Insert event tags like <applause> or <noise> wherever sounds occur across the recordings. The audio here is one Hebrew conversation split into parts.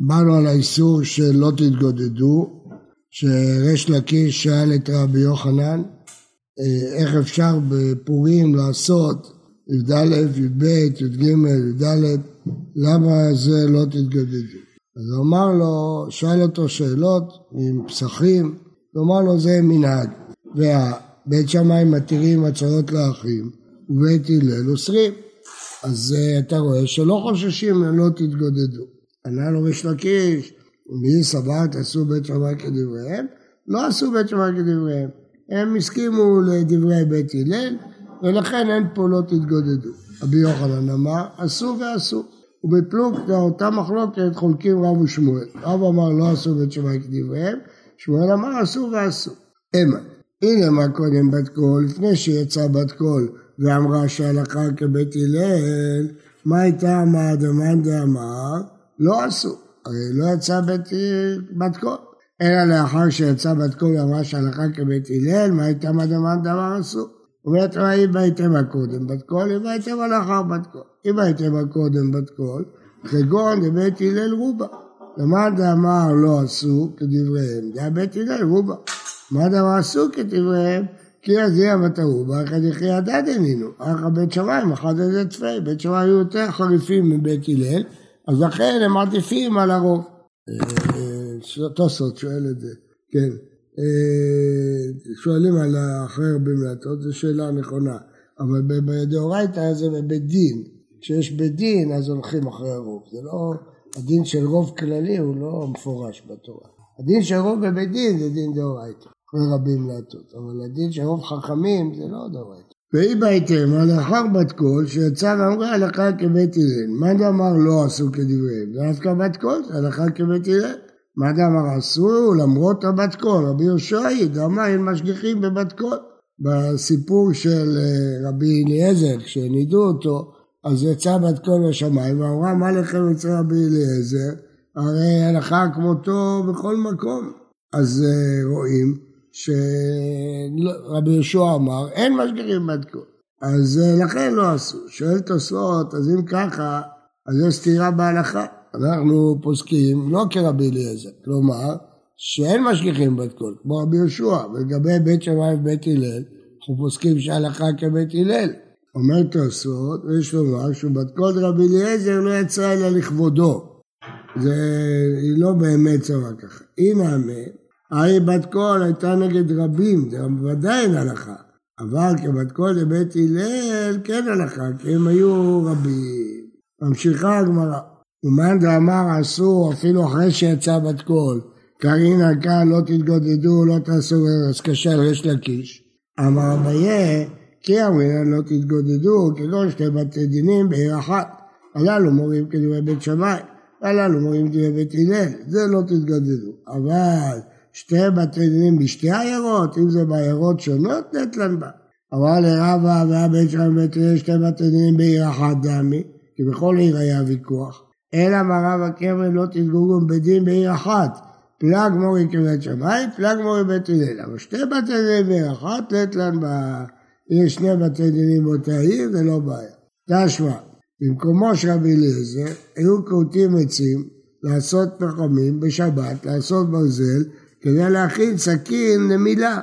באנו על האיסור של לא תתגודדו, שריש לקיש שאל את רבי יוחנן, אה, איך אפשר בפורים לעשות י"א, י"ב, י"ג, י"ד, למה זה לא תתגודדו? אז הוא אמר לו, שאל אותו שאלות עם פסחים, הוא אמר לו זה מנהג, ובית שמאי מתירים הצהרות לאחים, ובית הלל אוסרים. אז uh, אתה רואה שלא חוששים לא תתגודדו. ענה לו ריש לקיש, מי סבר תעשו בית שמאי כדבריהם? לא עשו בית שמאי כדבריהם. הם הסכימו לדברי בית הלל, ולכן אין פה לא תתגודדו. רבי יוחנן אמר, עשו ועשו. ובפלוגתא אותה מחלוקת חולקים רב ושמואל. רב אמר לא עשו בית שמאי כדבריהם, שמואל אמר עשו ועשו. אמה, הנה מה קודם בת קול, לפני שיצאה בת קול ואמרה שהלכה כבית הלל, מאי טעמא דמאן דאמר לא עשו. הרי לא יצא בית בת קול. אלא לאחר שיצא בת קול ואמרה שהלכה כבית הלל, מאי טעמא דמאן דאמר עשו? אומרת הגמרא, אי בעית אימא קודם בת קול, אי בעית אימא לאחר בת קול. אם הייתם קודם בת קול, כגון דבית הלל רובה. למאן דאמר לא עשו כדבריהם, זה בית הלל רובה. מה דאמר עשו כדבריהם? כי אז יהיה ותרובה, אחד יחי הדד איננו. אחר בית שמיים, אחד איזה תפי. בית שמיים היו יותר חריפים מבית הלל, אז לכן הם עדיפים על הרוב. אה, תוספות שואל את זה, כן. אה, שואלים על אחרי רבים להטות, זו שאלה נכונה. אבל בדאורייתא זה בבית דין. כשיש בית דין אז הולכים אחרי הרוב. זה לא, הדין של רוב כללי הוא לא מפורש בתורה. הדין של רוב בבית דין זה דין דאורייתא. אחרי רבים להטות. אבל הדין של רוב חכמים זה לא דאורייתא. ואי בעית אימא, לאחר בת קול, שיצא ואמרה הלכה כבית הלל. מאן דאמר לא עשו כדבריהם? דהא נפקא בת קול, הלכה כבית הלל. מאן דאמר עשו למרות הבת קול, רבי יהושע דאמר אין משגיחים בבת קול. בסיפור של אה, רבי אליעזר, כשנידו אותו, אז יצא בת קול בשמיים ואמרה מה לכם אצל רבי אליעזר, הרי הלכה כמותו בכל מקום. אז אה, רואים שרבי יהושע אמר אין משגיחים בת קול. אז אה, לכן לא עשו. שואל תוספות, אז אם ככה, אז יש סתירה בהלכה. אנחנו פוסקים לא כרבי אליעזר, כלומר שאין משגיחים בת קול, כמו רבי יהושע, ולגבי בית שמאי ובית הלל, אנחנו פוסקים שהלכה כבית הלל. אומר תוספות, ויש לומר שבת קול דרבי אליעזר לא יצאה אלא לכבודו. זה היא לא באמת סברה ככה. אי נמי, הרי בת קול הייתה נגד רבים, זה ודאי אין הלכה. אבל כבת קול לבית הלל כן הלכה, כי הם היו רבים. ממשיכה הגמרא. ומאן דאמר עשו אפילו אחרי שיצא בת קול, קרינן כאן לא תתגודדו, לא תעשו אז קשה לריש לקיש. אמר אביי, כי אמרינן לא תתגודדו, כגון שתי בתי דינים בעיר אחת. הללו מורים כדברי בית שמאי, הללו מורים כדברי בית הלל, זה לא תתגודדו. אבל שתי בתי דינים בשתי עיירות, אם זה בעיירות שונות, נטלן בה. אבל לרבה והיה בית שמאי ובית הלל שתי בתי דינים בעיר אחת דמי, כי בכל עיר היה ויכוח. אלא מרב הקרן לא תתגוגו בדין בעיר אחת. פלג מורי כבית שמאי, פלג מורי בית הלל. אבל שתי בתי דינים בעיר אחת, לתת להם ב... יש שני בתי דינים באותה עיר, זה לא בעיה. תשמע, במקומו של רבי אליעזר, היו כורתים עצים לעשות פחמים בשבת, לעשות ברזל, כדי להכין סכין למילה.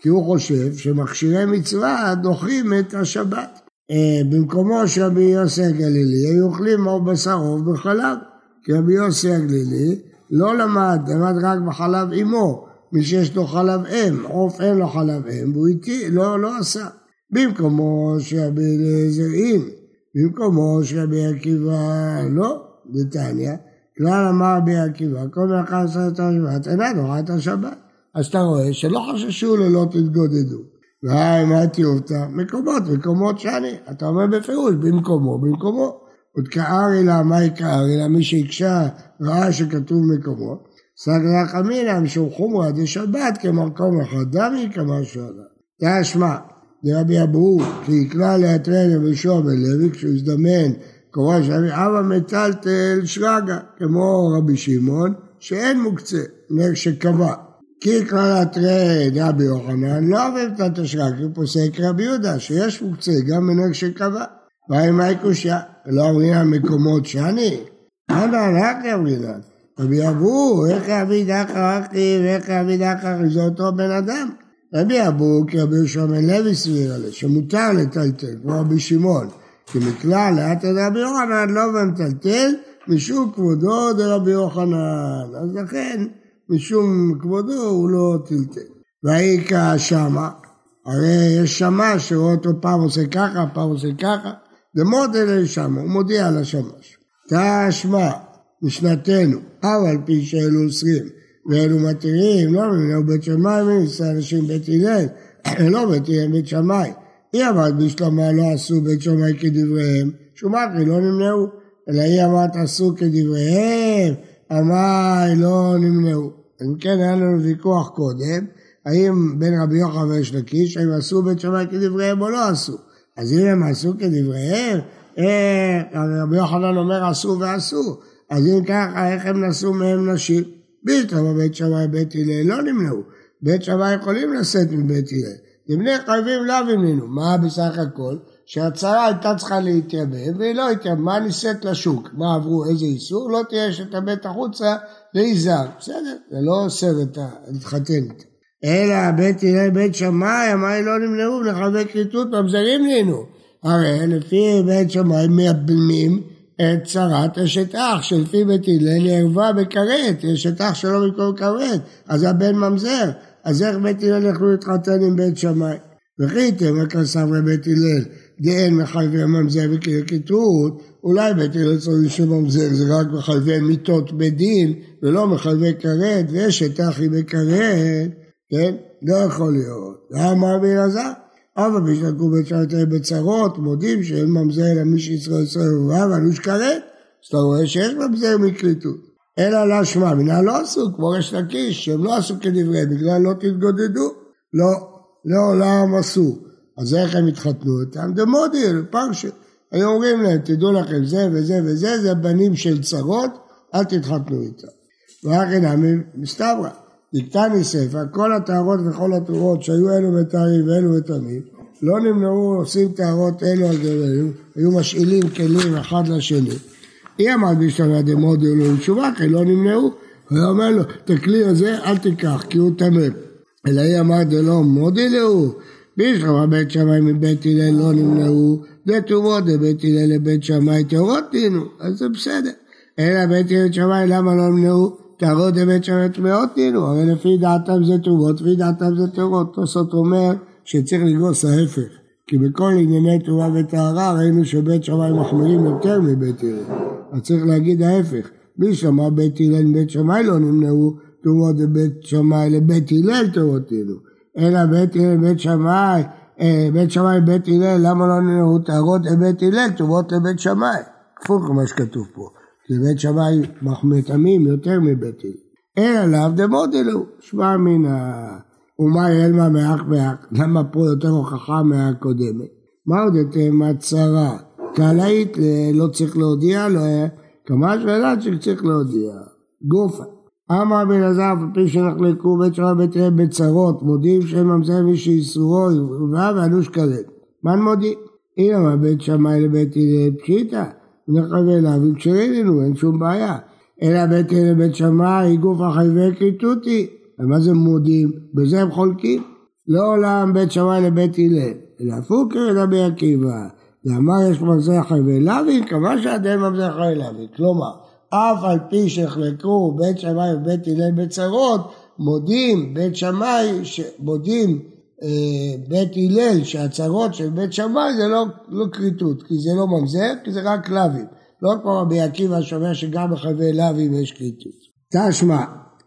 כי הוא חושב שמכשירי מצווה דוחים את השבת. אה, במקומו של רבי יוסי הגלילי היו אוכלים או בשר עוף בחלב, כי רבי יוסי הגלילי לא למד, למד רק בחלב אמו, מי שיש לו חלב אם, עוף אין לו חלב אם, והוא איתי, לא, לא עשה. במקומו של רבי אליעזר אין, במקומו של רבי עקיבא לא, בתניא, כלל אמר רבי עקיבא, כל מלאכה את השבת, אינה נורא את השבת. אז אתה רואה שלא חששו ללא תתגודדו. והי מה טיובתא? מקומות, מקומות שאני. אתה אומר בפירוש, במקומו, במקומו. עוד כארי לה, מהי כארי לה? מי שהקשה ראה שכתוב מקומו. סגרא חמינא משום חומרא דשבת כמקום אחד דמי כמה שעלה. תשמע, דרבי אברו, כי יקרא לאתרן רבי יהושע בן לוי, כשהוא הזדמן קורא שאני אבא מטלטל שרגא, כמו רבי שמעון, שאין מוקצה, שקבע. כי קרא תראה רבי יוחנן לא אוהב את השרק, הוא פוסק רבי יהודה, שיש מוקצה גם מנהג שקבע. והי מהי קושייה? לא אמרינן מקומות שאני? אנא רק אמרינן. רבי אבו, איך יביא דחר אחי ואיך יביא דחר זה אותו בן אדם. רבי אבו כרבי יהושע בן לוי סביר עליה, שמותר לטלטל, כמו רבי שמעון, כי מכלל לאט רבי יוחנן לא במטלטל, משום כבודו דרבי יוחנן. אז לכן, משום כבודו הוא לא טלטל. והאיכה שמה, הרי יש שמה שרואה אותו פעם עושה ככה, פעם עושה ככה, דמודל אל שמה, הוא מודיע לשמש. תשמע, משנתנו, אף על פי שאלו אוסרים ואלו מתירים, לא מבינו בית שמאי וניסה אנשים בית הלל, <coughs> לא בית הלל בית שמאי. היא אמרת בשלמה לא עשו בית שמאי כדבריהם, שומקרי לא נמנעו, אלא היא אמרת עשו כדבריהם, אמי לא נמנעו. אם כן היה לנו ויכוח קודם, האם בין רבי יוחנן ויש לקיש, האם עשו בית שמאי כדבריהם או לא עשו. אז אם הם עשו כדבריהם, אה, רבי יוחנן אומר עשו ועשו, אז אם ככה, איך הם נשאו מהם נשים? בלתי בבית שמאי בית הלל לא נמנעו. בית שמאי יכולים לשאת מבית הלל. לבני חייבים לאו ימינו. מה בסך הכל? שהצרה הייתה צריכה להתייבם, והיא לא התייבמה, נישאת לשוק. מה עברו, איזה איסור? לא תהיה שתבט החוצה ליזהר. בסדר, זה לא אוסר את להתחתן איתה. אלא בית הלל בית שמאי, אמרי לא נמנעו, לחבק כריתות ממזרים לינו. הרי לפי בית שמאי מייבמים את צרת אשת אח, שלפי בית הלל ערווה בכרת, אשת אח שלא במקום כרת, אז הבן ממזר, אז איך בית הלל יכלו להתחתן עם בית שמאי? וכי תאמר כסף לבית הלל, דאין מחייבי ממזר וכתות, אולי בית הלל צריך שממזר זה רק מחייבי מיתות בדין, ולא מחייבי כרת, ואשת אח היא בכרת, כן? לא יכול להיות. למה רבי אלעזר? אבא בשלקו בית שערי בצרות, מודים שאין ממזר אלא מי שישראל ישראל ובא ואנוש כרת, אז אתה רואה שיש ממזר מכריתות. אלא לשמה, מנה לא עשו, כמו ריש לקיש, שהם לא עשו כדברי, בגלל לא תתגודדו, לא, לעולם עשו. אז איך הם התחתנו איתם? דמודיל, פרשה. היו אומרים להם, תדעו לכם, זה וזה וזה, זה בנים של צרות, אל תתחתנו איתם. ואחרי נמי מסתברא. דקתני ספר, כל הטהרות וכל התרורות שהיו אלו מטהרים ואלו מטמאים, לא נמנעו עושים טהרות אלו על גבי היו משאילים כלים אחד לשני. היא אמרת בשלמה דמודי תשובה, כי לא נמנעו. הוא אומר לו, את הכלי הזה אל תיקח, כי הוא טמא. אלא היא אמרת דלא מודי להו. בישלמה בית שמאי מבית הלל לא נמנעו, דתומות דבית הלל לבית שמאי טהורות תהיינו, אז זה בסדר. אלא בית הלל שמאי למה לא נמנעו? טהרות אמת שם טמאות נהיינו, הרי לפי דעתם זה טומאות, לפי דעתם זה טהרות. תוספות אומר שצריך לגרוס ההפך, כי בכל ענייני תרומה וטהרה ראינו שבית שמאי מחמירים יותר מבית הלל, אז צריך להגיד ההפך. מי שמע בית הלל בית שמאי לא נמנעו תרומות לבית שמאי לבית הלל טהרות נהיינו, אלא בית הלל בית שמאי, אה, בית שמאי בית הלל, למה לא נמנעו טהרות לבית הלל תרומות לבית שמאי? הפוך ממה שכתוב פה. כי בית שמאי מטמאים יותר מבית הלל. אלא לאו דמודלו, שמע מן ה... ומה ילמה מאח מאח, למה פה יותר הוכחה מהקודמת? מה עוד יותר מהצרה? קהלאית לא צריך להודיע, לא היה כמה שאלה שצריך להודיע. גופה. אמר בן עזר, על פי שנחלקו בית שמאי בית הלל בצרות, מודיעים שהם ממזר מי שאיסורו יובא ואנוש כרת. מה מודיעים? הנה בית שמאי לבית הלל פשיטא. נחווה אליו כשרים לנו, אין שום בעיה. אלא בית הלל לבית שמאי, גוף החייבי כריתותי. ומה זה מודים? בזה הם חולקים. לא עולם בית שמאי לבית הלל, אלא הפוקר רבי עקיבא. ואמר יש ממזר חייבי לוי, כמה שעדיין ממזר חייבי לוי. כלומר, אף על פי שהחלקו בית שמאי ובית הלל בצרות, מודים בית שמאי, מודים אה, בית הלל שהצהרות של בית שמאי זה לא, לא כריתות, כי זה לא ממזר, כי זה רק לאווים. לא כמו רבי עקיבא שאומר שגם בחייבי לאווים יש כריתות. תשמע,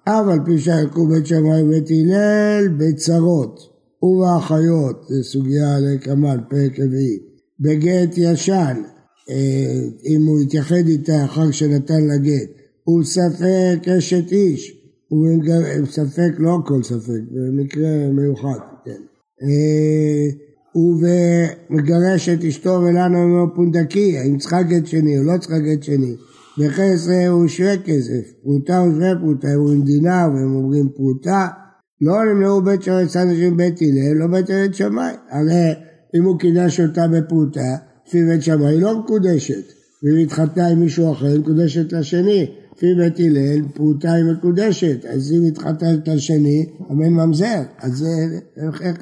אף על פי שהלכו בית שמאי ובית הלל בצרות ובאחיות, זו סוגיה לקמן, פרק רביעי, בגט ישן, אה, אם הוא התייחד איתה אחר שנתן לה גט, הוא ספק אשת איש, הוא ספק, לא כל ספק, במקרה מיוחד. כן. אה, ומגרש את אשתו ולנו ממנו פונדקי, האם צריכה גט שני או לא צריכה גט שני. בחסר הוא שווה כסף, פרוטה הוא שווה פרוטה, הוא עם דינר והם אומרים פרוטה. לא נמנעו בית שמאי צד נשים בית הלל, לא בית הלל שמאי. הרי אם הוא קידש אותה בפרוטה, לפי בית שמאי היא לא מקודשת. ואם התחתנה עם מישהו אחר, היא מקודשת לשני. לפי בית הלל פרוטה היא מקודשת, אז אם התחתנת לשני, אמן ממזר, אז זה, איך, איך,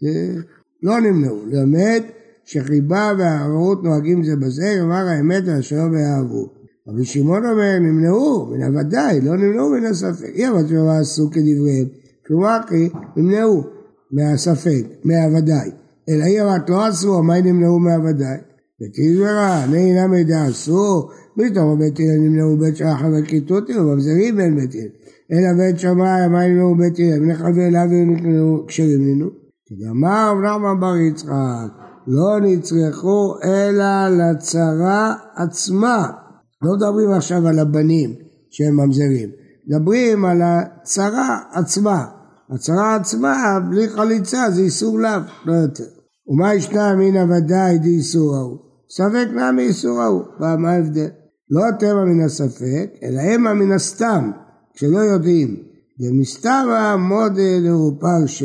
זה לא נמנעו. למד שחיבה והערעות נוהגים זה בזה, אמר האמת והשלום ויאהבו. רבי שמעון אומר, נמנעו מן הוודאי, לא נמנעו מן הספק. אי אבל תשובה עשו כדבריהם, כלומר כי נמנעו מהספק, מהוודאי. אלא אי אמרת לא עשו, מה נמנעו מהוודאי? ותגמרה, נהינה מידע אסור, פתאום בית הלל נמנעו בית שחר וכיתותים, וממזרים בין בית הלל. אלא בית שמאי, מה נמנעו בית הלל? חבר אליו נקראו כשרים. כדאמר רב נחמן בר יצחק, לא נצרכו אלא לצרה עצמה. לא מדברים עכשיו על הבנים שהם ממזרים, מדברים על הצרה עצמה. הצרה עצמה, בלי חליצה, זה איסור לאו, לא יותר. ומה ישנה מן הוודאי דאיסור ההוא? ספק נמי איסור ההוא. מה ההבדל? לא טבע מן הספק, אלא המה מן הסתם, כשלא יודעים. ומסתברא מודה לרופר ש...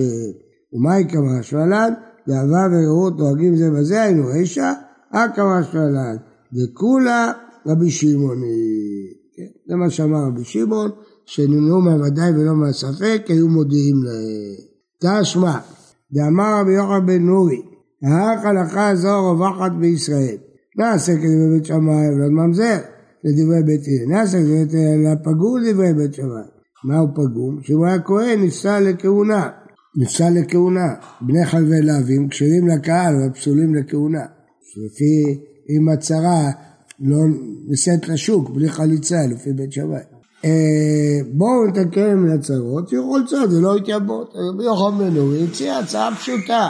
ומה יקמא שמלן? גאווה ורעות נוהגים זה בזה, היינו רשע, אקמא שמלן. וכולה רבי שמעוני. כן, זה מה שאמר רבי שמעון, שנמנעו מהוודאי ולא מהספק, היו מודיעים להם. תשמע, דאמר רבי יוחנן בן נורי, האח הלכה זו רווחת בישראל. נעשה כדברי בית שמאי ולא ממזר לדברי בית הלל. נעשה כדברי בית הלל פגום לדברי בית שמאי. מהו פגום? שהוא היה כהן נפסל לכהונה. נפסל לכהונה. בני חלבי להבים כשרים לקהל ופסולים לכהונה. לפי אם הצרה לא נישאת לשוק בלי חליצה לפי בית שמאי. אה, בואו נתקן מן הצרות, שיהיו חולצות ולא התייבאות. רבי יוחנן בן נורי הציע הצעה פשוטה.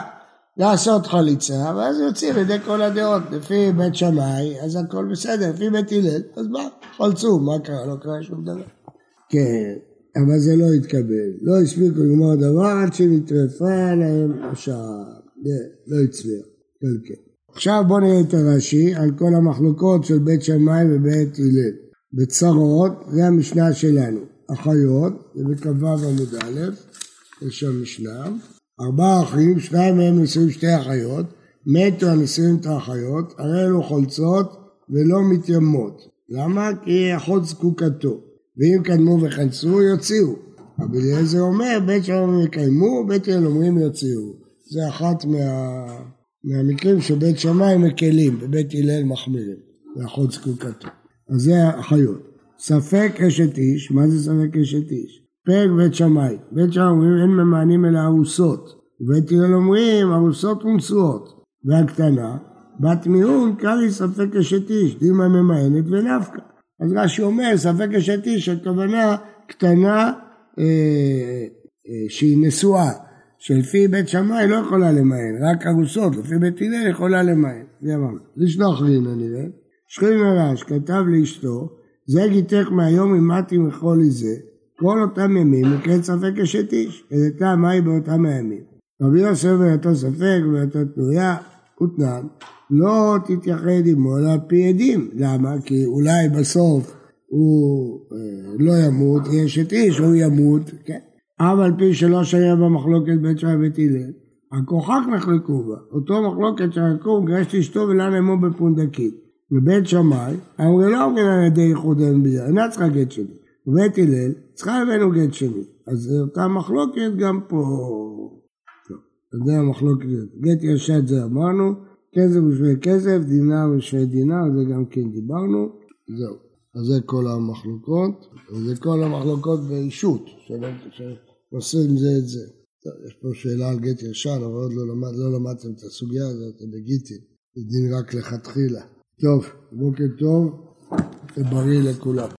לעשות חליצה, ואז יוצאים לידי כל הדעות. לפי בית שמאי, אז הכל בסדר, לפי בית הלל, אז מה, חלצו, מה קרה? לא קרה שום דבר. כן, אבל זה לא התקבל. לא הספיקו לגמור דבר עד שנטרפה להם השעה. לא הצליח, כן, כן. עכשיו בואו נראה את הרש"י על כל המחלוקות של בית שמאי ובית הלל. בצרות, זה המשנה שלנו. אחיות, זה בכ"ו עמוד א', יש שם משנה. ארבעה אחים, שניים מהם נשואים שתי אחיות, מתו הנשואים את האחיות, הרי אלו חולצות ולא מתיימות. למה? כי אחות זקוקתו. ואם קדמו וכנסו, יוציאו. רבי אליעזר אומר, בית שלום יקיימו, בית הלל אומרים יוציאו. זה אחת מה... מהמקרים שבית שמאי מקלים, בבית הלל מחמירים, ואחות זקוקתו. אז זה אחיות. ספק אשת איש, מה זה ספק אשת איש? פרק בית שמאי. בית שמאי אומרים אין ממאנים אלא ארוסות. ובית הלל אומרים ארוסות ונשואות. והקטנה, בת מיעון קרעי ספק אשת איש, דימה ממאנת ונפקא. אז רש"י אומר ספק אשת איש, הכוונה קטנה אה, אה, שהיא נשואה, שלפי בית שמאי לא יכולה למאן, רק ארוסות, לפי בית הלל יכולה למאן. זה אמרנו. לשלוח רינה נראה. שכין הרש כתב לאשתו, זה גיתך מהיום אם מתי מכל זה, כל אותם ימים נקראת ספק אשת איש, טעם מהי באותם הימים. רבי יוסף ואותו ספק ואותו תנויה, ותנן, לא תתייחד עמו אלא על פי עדים. למה? כי אולי בסוף הוא אה, לא ימות, יהיה אשת איש, הוא ימות, כן? אף על פי שלא שהיה במחלוקת בית שמאי ובית הלל, הכוכק נחלקו בה. אותו מחלוקת שחלקו, גרשת אשתו ולן אמו בפונדקית. בבית שמאי, אמרו לא אומרים על ידי ייחוד אין ביה, אינה צריכה גט שני. בבית הלל, צריכה ממנו גט שני. אז אותה מחלוקת גם פה. טוב, זה המחלוקת. גט ישד זה אמרנו, כסף ושווה כסף, דינר ושווה דינר, זה גם כן דיברנו. זהו. אז זה כל המחלוקות, וזה כל המחלוקות באישות, שעושים זה את זה. טוב, יש פה שאלה על גט ישן, אבל עוד לא, למד, לא למדתם את הסוגיה הזאת, בגיטין. זה דין רק לכתחילה. טוב, בוקר טוב ובריא לכולם.